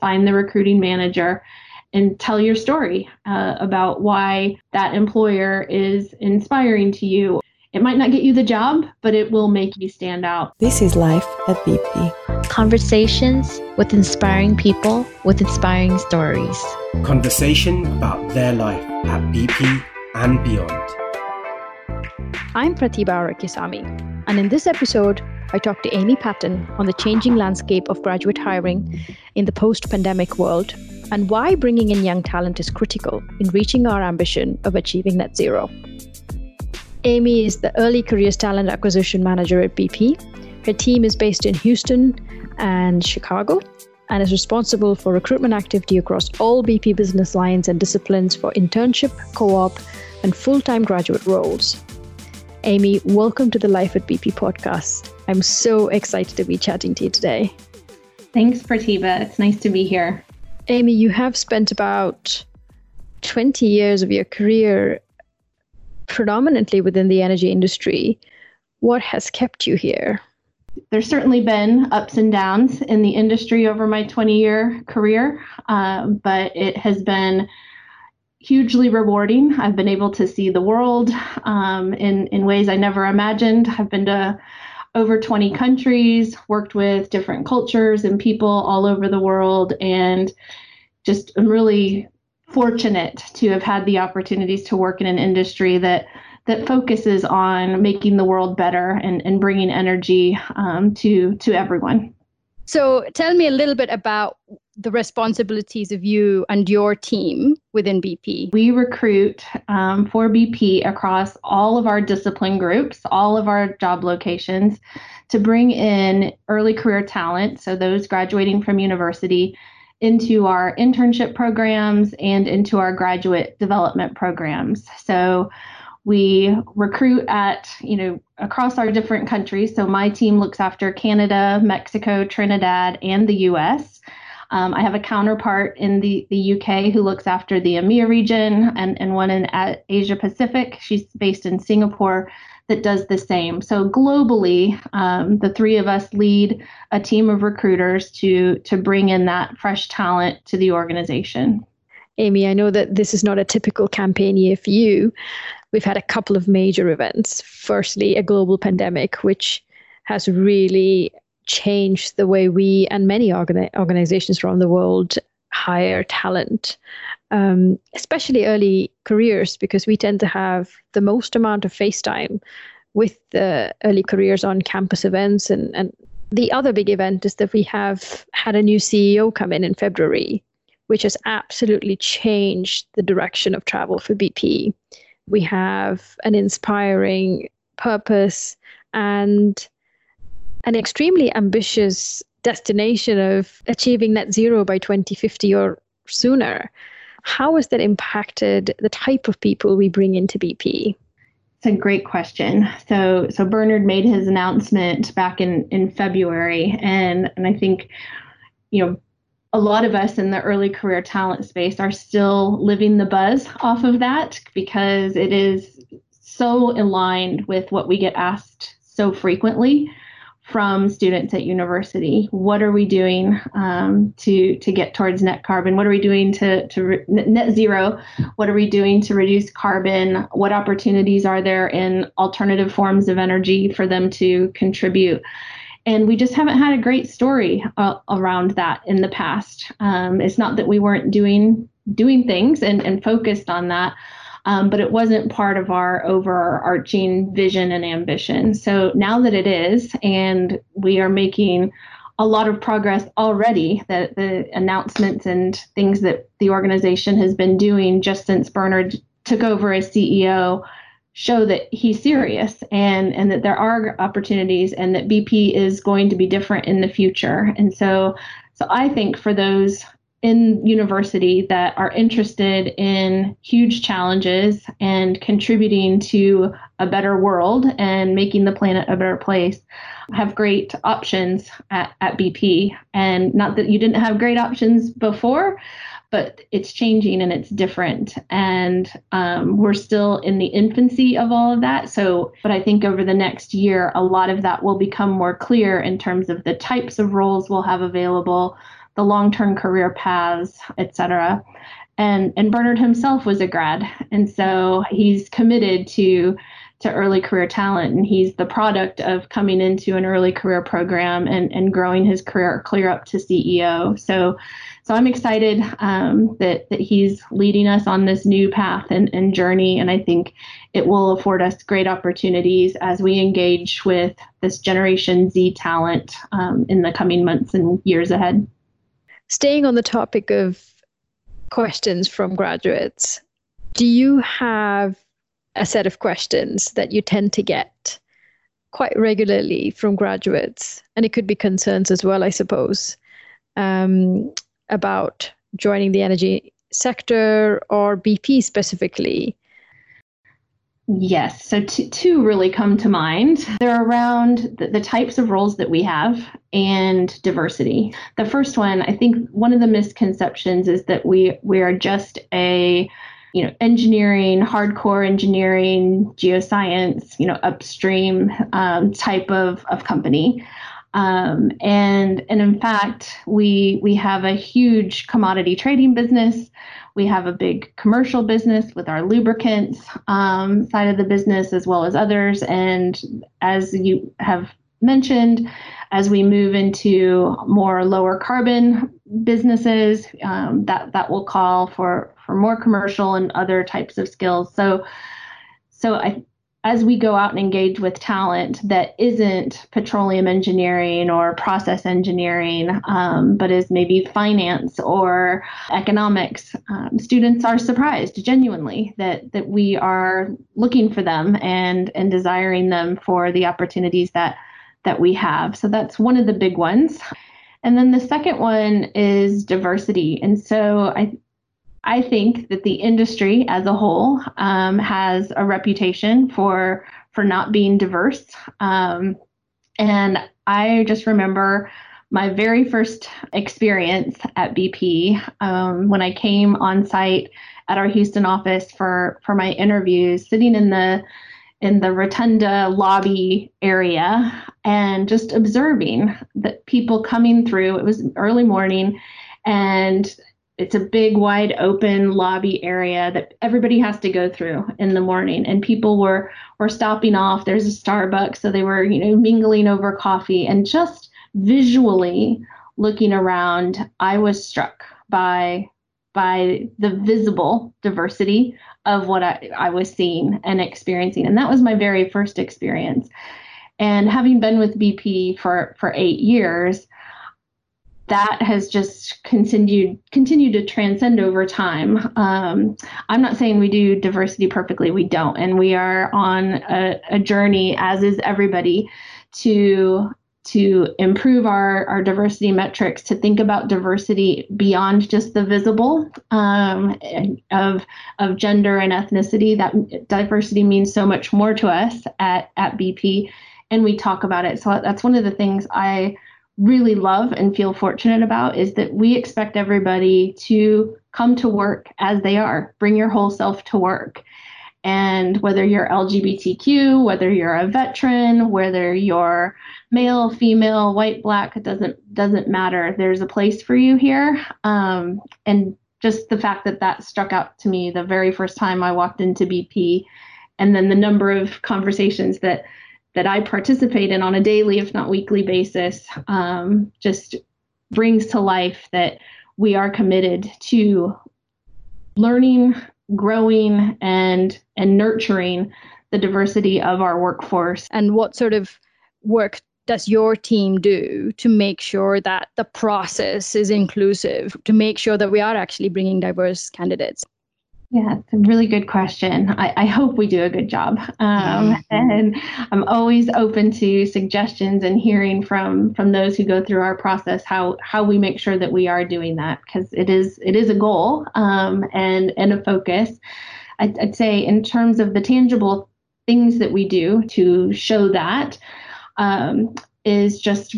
find the recruiting manager and tell your story uh, about why that employer is inspiring to you. It might not get you the job, but it will make you stand out. This is Life at BP. Conversations with inspiring people with inspiring stories. Conversation about their life at BP and beyond. I'm Pratibha Arakisami, and in this episode, I talked to Amy Patton on the changing landscape of graduate hiring in the post pandemic world and why bringing in young talent is critical in reaching our ambition of achieving net zero. Amy is the early careers talent acquisition manager at BP. Her team is based in Houston and Chicago and is responsible for recruitment activity across all BP business lines and disciplines for internship, co op, and full time graduate roles. Amy, welcome to the Life at BP podcast. I'm so excited to be chatting to you today. Thanks, Pratibha. It's nice to be here. Amy, you have spent about 20 years of your career predominantly within the energy industry. What has kept you here? There's certainly been ups and downs in the industry over my 20 year career, uh, but it has been hugely rewarding. I've been able to see the world um, in, in ways I never imagined. I've been to over 20 countries, worked with different cultures and people all over the world, and just I'm really fortunate to have had the opportunities to work in an industry that that focuses on making the world better and, and bringing energy um, to to everyone. So tell me a little bit about the responsibilities of you and your team within BP? We recruit um, for BP across all of our discipline groups, all of our job locations, to bring in early career talent, so those graduating from university, into our internship programs and into our graduate development programs. So we recruit at you know across our different countries so my team looks after canada mexico trinidad and the us um, I have a counterpart in the, the UK who looks after the EMEA region and, and one in Asia Pacific. She's based in Singapore that does the same. So globally, um, the three of us lead a team of recruiters to to bring in that fresh talent to the organization. Amy, I know that this is not a typical campaign year for you. We've had a couple of major events. Firstly, a global pandemic, which has really change the way we and many organi- organizations around the world hire talent, um, especially early careers, because we tend to have the most amount of face time with the early careers on campus events. And, and the other big event is that we have had a new CEO come in in February, which has absolutely changed the direction of travel for BP. We have an inspiring purpose and an extremely ambitious destination of achieving net zero by 2050 or sooner. How has that impacted the type of people we bring into BP? It's a great question. So, so Bernard made his announcement back in in February, and and I think, you know, a lot of us in the early career talent space are still living the buzz off of that because it is so aligned with what we get asked so frequently from students at university. What are we doing um, to to get towards net carbon? What are we doing to to re- net zero? What are we doing to reduce carbon? What opportunities are there in alternative forms of energy for them to contribute? And we just haven't had a great story uh, around that in the past. Um, it's not that we weren't doing doing things and, and focused on that, um, but it wasn't part of our overarching vision and ambition. So now that it is, and we are making a lot of progress already, that the announcements and things that the organization has been doing just since Bernard took over as CEO show that he's serious and and that there are opportunities and that BP is going to be different in the future. And so so I think for those in university that are interested in huge challenges and contributing to a better world and making the planet a better place have great options at, at BP. And not that you didn't have great options before, but it's changing and it's different. And um, we're still in the infancy of all of that. So, but I think over the next year, a lot of that will become more clear in terms of the types of roles we'll have available the long-term career paths, et cetera. And, and Bernard himself was a grad. And so he's committed to to early career talent and he's the product of coming into an early career program and, and growing his career clear up to CEO. So so I'm excited um, that that he's leading us on this new path and, and journey, and I think it will afford us great opportunities as we engage with this Generation Z talent um, in the coming months and years ahead. Staying on the topic of questions from graduates, do you have a set of questions that you tend to get quite regularly from graduates? And it could be concerns as well, I suppose. Um, about joining the energy sector or BP specifically? Yes, so t- two really come to mind. They're around the, the, types of roles that we have and diversity. The first one, I think one of the misconceptions is that we we are just a you know engineering, hardcore engineering, geoscience, you know upstream um, type of of company. Um, and and in fact, we we have a huge commodity trading business. We have a big commercial business with our lubricants um, side of the business as well as others. And as you have mentioned, as we move into more lower carbon businesses, um, that that will call for for more commercial and other types of skills. So so I as we go out and engage with talent that isn't petroleum engineering or process engineering, um, but is maybe finance or economics, um, students are surprised genuinely that that we are looking for them and and desiring them for the opportunities that that we have. So that's one of the big ones. And then the second one is diversity. And so I, I think that the industry as a whole um, has a reputation for for not being diverse. Um, and I just remember my very first experience at BP um, when I came on site at our Houston office for for my interviews, sitting in the in the rotunda lobby area and just observing that people coming through. It was early morning, and it's a big wide open lobby area that everybody has to go through in the morning. And people were were stopping off. There's a starbucks so they were you know mingling over coffee and just visually looking around i was struck by by the visible diversity of what I, I was seeing and experiencing. And that was my very first experience. And having been with bp for for eight years that has just continued continued to transcend over time. Um, I'm not saying we do diversity perfectly. We don't, and we are on a, a journey, as is everybody, to to improve our, our diversity metrics, to think about diversity beyond just the visible um, of, of gender and ethnicity. That diversity means so much more to us at, at BP, and we talk about it. So that's one of the things I really love and feel fortunate about is that we expect everybody to come to work as they are. Bring your whole self to work. And whether you're LGBTQ, whether you're a veteran, whether you're male, female, white, black, it doesn't doesn't matter. There's a place for you here. Um, and just the fact that that struck out to me the very first time I walked into BP, and then the number of conversations that that I participate in on a daily, if not weekly basis, um, just brings to life that we are committed to learning, growing, and and nurturing the diversity of our workforce. And what sort of work does your team do to make sure that the process is inclusive, to make sure that we are actually bringing diverse candidates? Yeah, it's a really good question. I, I hope we do a good job. Um, mm-hmm. And I'm always open to suggestions and hearing from from those who go through our process how how we make sure that we are doing that because it is it is a goal um, and and a focus. I'd, I'd say in terms of the tangible things that we do to show that um, is just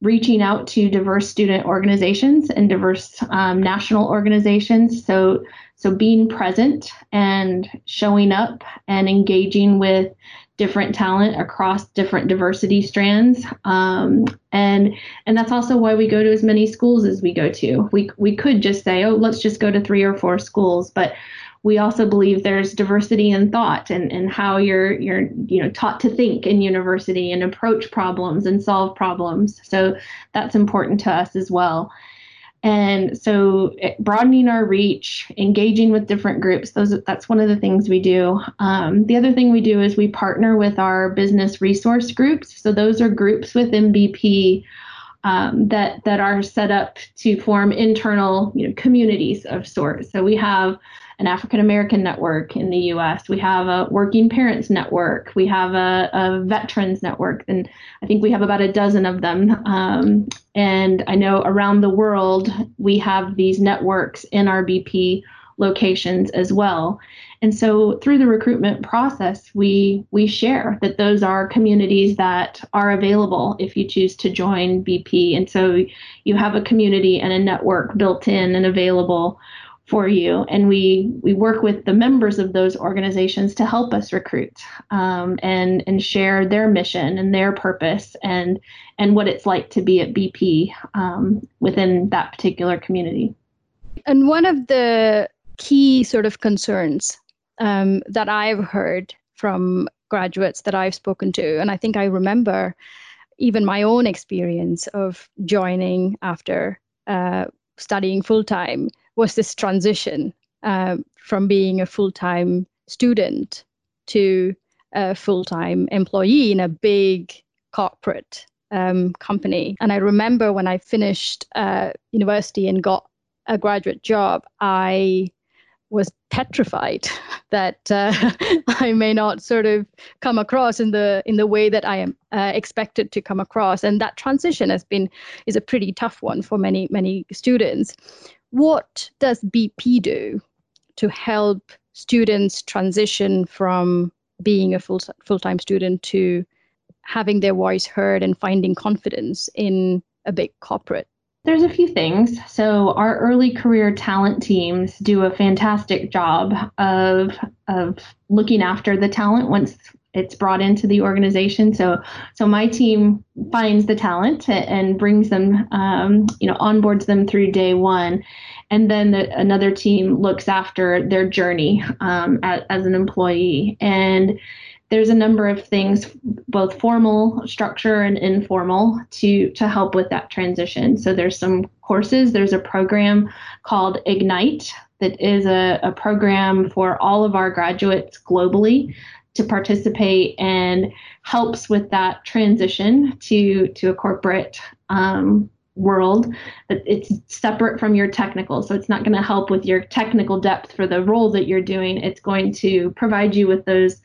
reaching out to diverse student organizations and diverse um, national organizations. So so being present and showing up and engaging with different talent across different diversity strands um, and and that's also why we go to as many schools as we go to we we could just say oh let's just go to three or four schools but we also believe there's diversity in thought and, and how you're you're you know taught to think in university and approach problems and solve problems so that's important to us as well and so eh, broadening our reach, engaging with different groups, those that's one of the things we do. Um, the other thing we do is we partner with our business resource groups. So those are groups within BP um, that that are set up to form internal you know, communities of sorts. So we have an African American network in the US. We have a working parents network. We have a, a veterans network. And I think we have about a dozen of them. Um, and I know around the world, we have these networks in our BP locations as well. And so through the recruitment process, we we share that those are communities that are available if you choose to join BP. And so you have a community and a network built in and available for you and we we work with the members of those organizations to help us recruit um, and and share their mission and their purpose and and what it's like to be at bp um, within that particular community and one of the key sort of concerns um, that i've heard from graduates that i've spoken to and i think i remember even my own experience of joining after uh, studying full time was this transition um, from being a full time student to a full time employee in a big corporate um, company. And I remember when I finished uh, university and got a graduate job, I was petrified that uh, I may not sort of come across in the in the way that I am uh, expected to come across, and that transition has been is a pretty tough one for many many students. What does BP do to help students transition from being a full full-time student to having their voice heard and finding confidence in a big corporate? There's a few things. So our early career talent teams do a fantastic job of of looking after the talent once it's brought into the organization. So, so my team finds the talent and brings them, um, you know, onboards them through day one, and then the, another team looks after their journey um, as, as an employee. And there's a number of things, both formal structure and informal, to to help with that transition. So there's some courses. There's a program called Ignite that is a, a program for all of our graduates globally to participate and helps with that transition to to a corporate um, world it's separate from your technical so it's not going to help with your technical depth for the role that you're doing it's going to provide you with those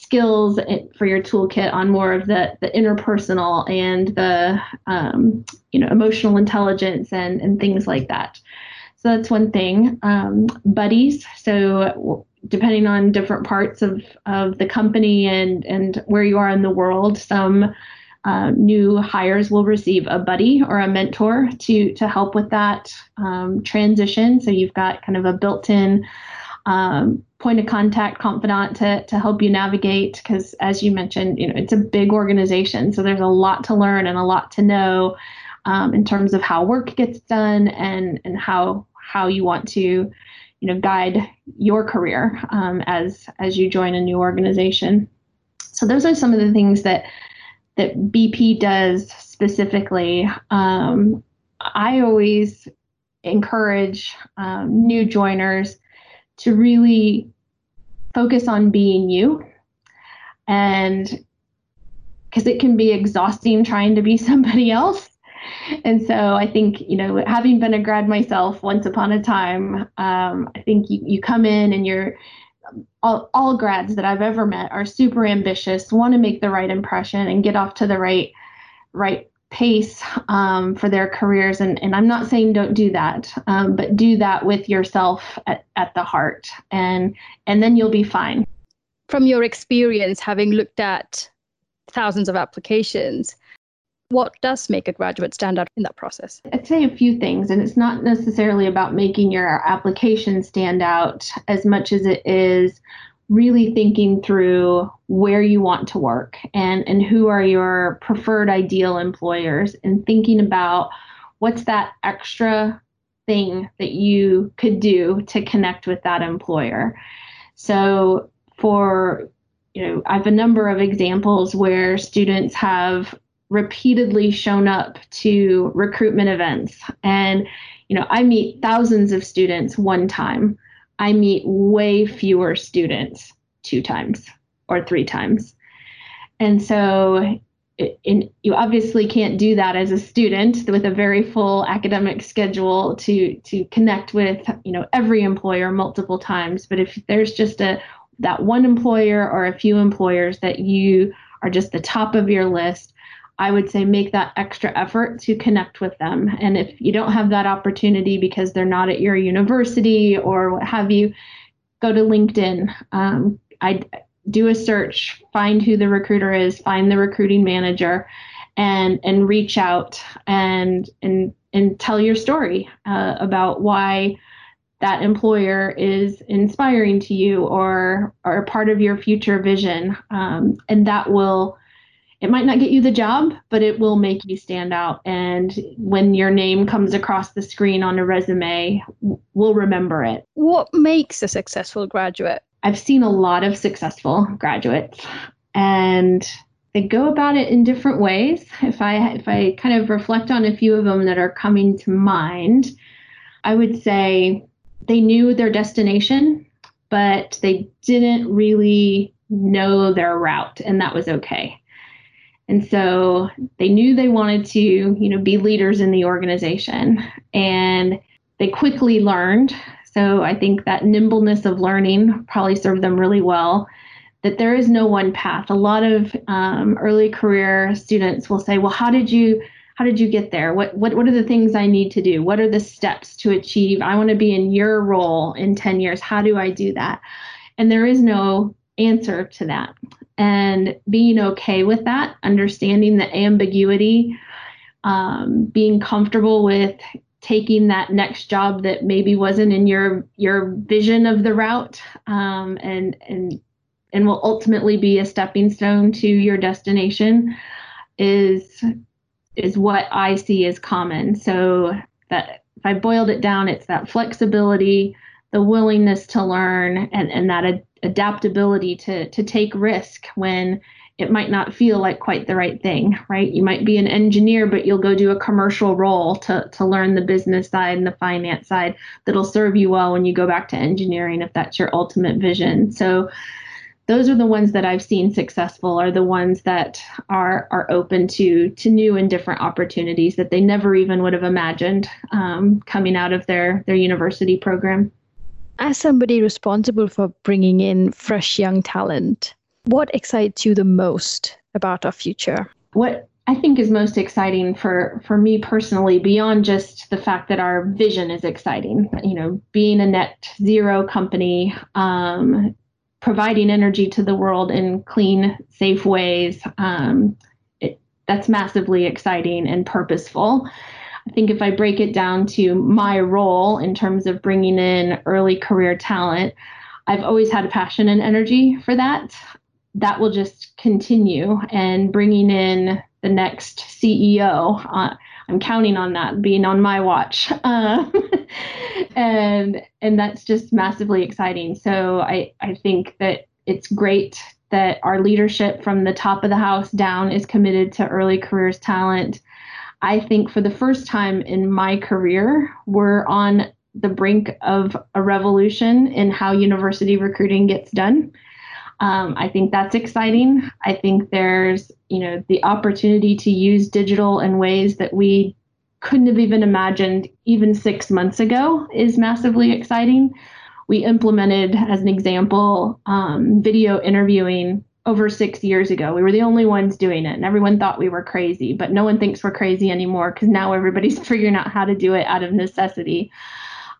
skills for your toolkit on more of the, the interpersonal and the um, you know emotional intelligence and, and things like that. So that's one thing. Um, buddies. So depending on different parts of, of the company and, and where you are in the world, some uh, new hires will receive a buddy or a mentor to, to help with that um, transition. So you've got kind of a built in um, point of contact confidant to, to help you navigate because as you mentioned you know it's a big organization so there's a lot to learn and a lot to know um, in terms of how work gets done and and how how you want to you know guide your career um, as as you join a new organization. So those are some of the things that that bp does specifically. Um, i always encourage um, new joiners to really focus on being you. And because it can be exhausting trying to be somebody else. And so I think, you know, having been a grad myself once upon a time, um, I think you, you come in and you're all, all grads that I've ever met are super ambitious, want to make the right impression and get off to the right right pace um, for their careers. And, and I'm not saying don't do that, um, but do that with yourself at, at the heart and and then you'll be fine. From your experience, having looked at thousands of applications, what does make a graduate stand out in that process? I'd say a few things, and it's not necessarily about making your application stand out as much as it is really thinking through where you want to work and, and who are your preferred ideal employers and thinking about what's that extra thing that you could do to connect with that employer. So for you know, I have a number of examples where students have repeatedly shown up to recruitment events and you know, I meet thousands of students one time. I meet way fewer students two times or three times. And so in, you obviously can't do that as a student with a very full academic schedule to to connect with you know every employer multiple times but if there's just a that one employer or a few employers that you are just the top of your list i would say make that extra effort to connect with them and if you don't have that opportunity because they're not at your university or what have you go to linkedin um, i do a search, find who the recruiter is, find the recruiting manager, and and reach out and and and tell your story uh, about why that employer is inspiring to you or or part of your future vision, um, and that will. It might not get you the job, but it will make you stand out. And when your name comes across the screen on a resume, we'll remember it. What makes a successful graduate? I've seen a lot of successful graduates and they go about it in different ways. If I if I kind of reflect on a few of them that are coming to mind, I would say they knew their destination, but they didn't really know their route and that was okay. And so they knew they wanted to, you know, be leaders in the organization and they quickly learned so I think that nimbleness of learning probably served them really well. That there is no one path. A lot of um, early career students will say, "Well, how did you how did you get there? What what what are the things I need to do? What are the steps to achieve? I want to be in your role in 10 years. How do I do that?" And there is no answer to that. And being okay with that, understanding the ambiguity, um, being comfortable with taking that next job that maybe wasn't in your your vision of the route um, and and and will ultimately be a stepping stone to your destination is is what I see as common. So that if I boiled it down, it's that flexibility, the willingness to learn, and and that adaptability to to take risk when it might not feel like quite the right thing, right? You might be an engineer, but you'll go do a commercial role to, to learn the business side and the finance side that'll serve you well when you go back to engineering if that's your ultimate vision. So those are the ones that I've seen successful are the ones that are are open to to new and different opportunities that they never even would have imagined um, coming out of their their university program. As somebody responsible for bringing in fresh young talent, what excites you the most about our future? What I think is most exciting for for me personally, beyond just the fact that our vision is exciting, you know, being a net zero company, um, providing energy to the world in clean, safe ways, um, it, that's massively exciting and purposeful. I think if I break it down to my role in terms of bringing in early career talent, I've always had a passion and energy for that that will just continue and bringing in the next CEO. Uh, I'm counting on that being on my watch, uh, and and that's just massively exciting. So I I think that it's great that our leadership from the top of the house down is committed to early careers talent. I think for the first time in my career, we're on the brink of a revolution in how university recruiting gets done. Um, I think that's exciting. I think there's, you know, the opportunity to use digital in ways that we couldn't have even imagined even six months ago is massively exciting. We implemented, as an example, um, video interviewing over six years ago. We were the only ones doing it, and everyone thought we were crazy, but no one thinks we're crazy anymore because now everybody's figuring out how to do it out of necessity.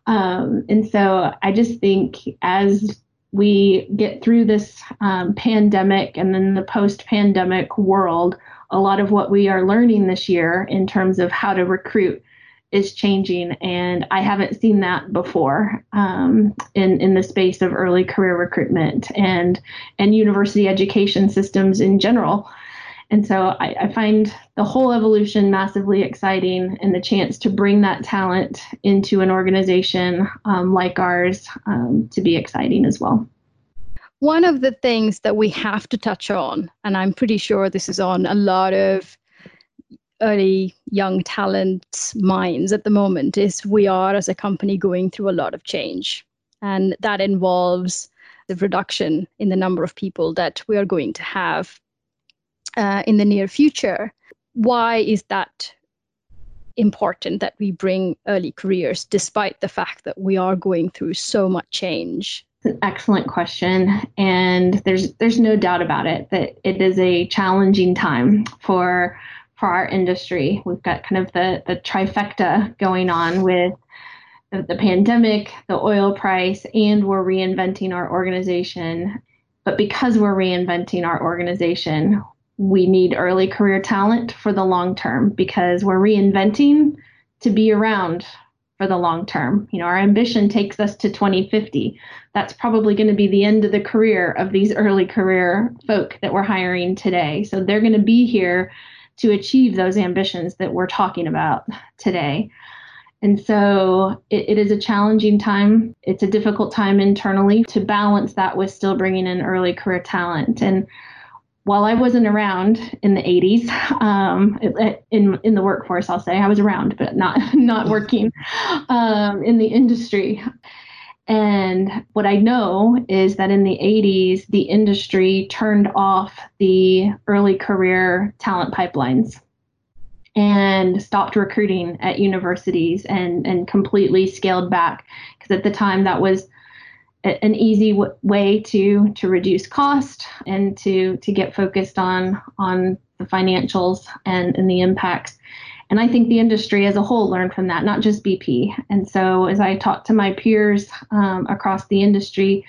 Um, and so I just think as we get through this um, pandemic and then the post pandemic world, a lot of what we are learning this year in terms of how to recruit is changing, and I haven't seen that before um, in in the space of early career recruitment and and university education systems in general. And so I, I, find the whole evolution massively exciting and the chance to bring that talent into an organization um, like ours um, to be exciting as well. One of the things that we have to touch on, and I'm pretty sure this is on a lot of early young talents' minds at the moment, is we are as a company going through a lot of change. And that involves the reduction in the number of people that we are going to have uh, in the near future. Why is that important that we bring early careers despite the fact that we are going through so much change? an excellent question and there's there's no doubt about it that it is a challenging time for for our industry. We've got kind of the the trifecta going on with the, the pandemic, the oil price, and we're reinventing our organization. But because we're reinventing our organization, we need early career talent for the long term because we're reinventing to be around for the long term. You know, our ambition takes us to 2050. That's probably going to be the end of the career of these early career folk that we're hiring today. So they're going to be here to achieve those ambitions that we're talking about today. And so it, it is a challenging time. It's a difficult time internally to balance that with still bringing in early career talent. And while I wasn't around in the 80s, um, in in the workforce, I'll say I was around, but not not working um, in the industry. And what I know is that in the 80s, the industry turned off the early career talent pipelines and stopped recruiting at universities and, and completely scaled back. Because at the time, that was an easy w- way to to reduce cost and to to get focused on on the financials and, and the impacts. And I think the industry as a whole learned from that, not just BP. And so as I talk to my peers um, across the industry,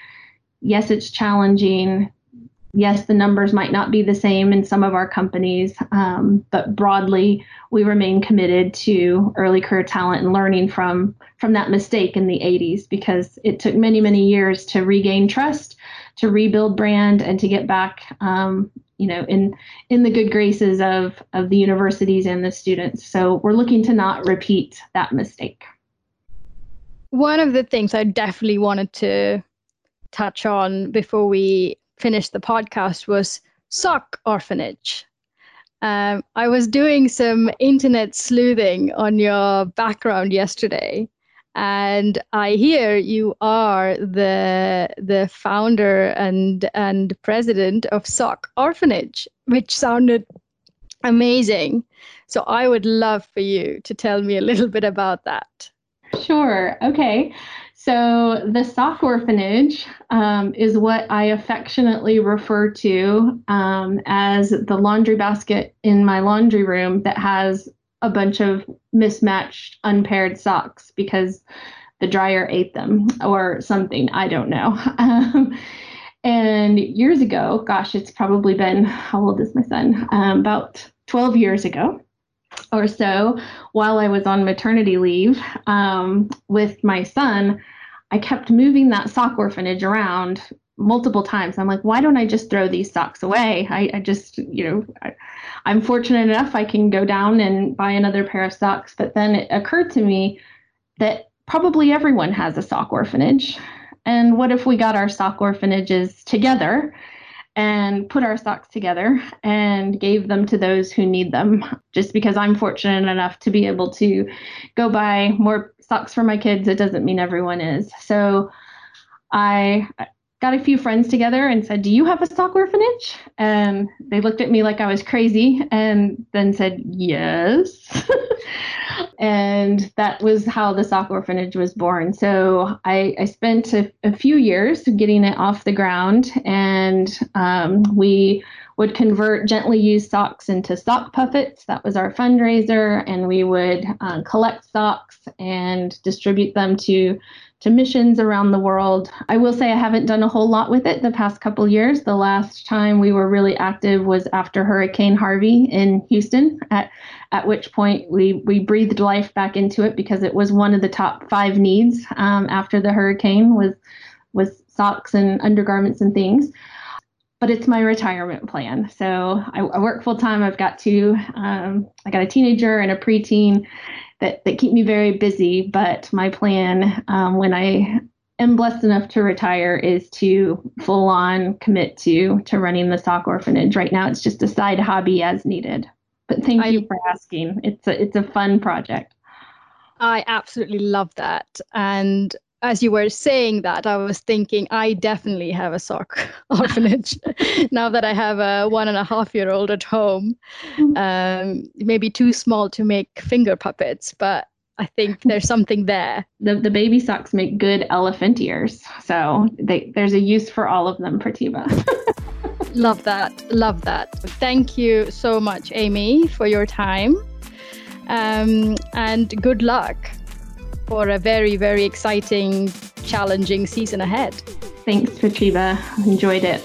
yes, it's challenging. Yes, the numbers might not be the same in some of our companies, um, but broadly, we remain committed to early career talent and learning from from that mistake in the 80s because it took many many years to regain trust to rebuild brand and to get back um, you know in in the good graces of of the universities and the students. So we're looking to not repeat that mistake. One of the things i definitely wanted to touch on before we finish the podcast was sock orphanage. Um, I was doing some internet sleuthing on your background yesterday, and I hear you are the the founder and and president of Sock Orphanage, which sounded amazing. So I would love for you to tell me a little bit about that. Sure. Okay. So, the sock orphanage um, is what I affectionately refer to um, as the laundry basket in my laundry room that has a bunch of mismatched, unpaired socks because the dryer ate them or something. I don't know. Um, and years ago, gosh, it's probably been, how old is my son? Um, about 12 years ago or so, while I was on maternity leave um, with my son I kept moving that sock orphanage around multiple times. I'm like, why don't I just throw these socks away? I, I just, you know, I, I'm fortunate enough I can go down and buy another pair of socks. But then it occurred to me that probably everyone has a sock orphanage. And what if we got our sock orphanages together and put our socks together and gave them to those who need them? Just because I'm fortunate enough to be able to go buy more socks for my kids, it doesn't mean everyone is. So I got a few friends together and said, Do you have a sock orphanage? And they looked at me like I was crazy and then said, Yes. and that was how the sock orphanage was born. So I, I spent a, a few years getting it off the ground and um, we would convert gently used socks into sock puppets. That was our fundraiser, and we would uh, collect socks and distribute them to to missions around the world. I will say I haven't done a whole lot with it the past couple years. The last time we were really active was after Hurricane Harvey in Houston, at at which point we we breathed life back into it because it was one of the top five needs um, after the hurricane was was socks and undergarments and things. But it's my retirement plan. So I, I work full time. I've got two. Um, I got a teenager and a preteen that, that keep me very busy. But my plan um, when I am blessed enough to retire is to full on commit to to running the sock orphanage. Right now, it's just a side hobby as needed. But thank I, you for asking. It's a it's a fun project. I absolutely love that, and as you were saying that, I was thinking I definitely have a sock orphanage now that I have a one and a half year old at home. Mm-hmm. Um, maybe too small to make finger puppets, but I think there's something there. The, the baby socks make good elephant ears. So they, there's a use for all of them, Pratibha. love that. Love that. Thank you so much, Amy, for your time. Um, and good luck for a very, very exciting, challenging season ahead. Thanks, Pratibha. Enjoyed it.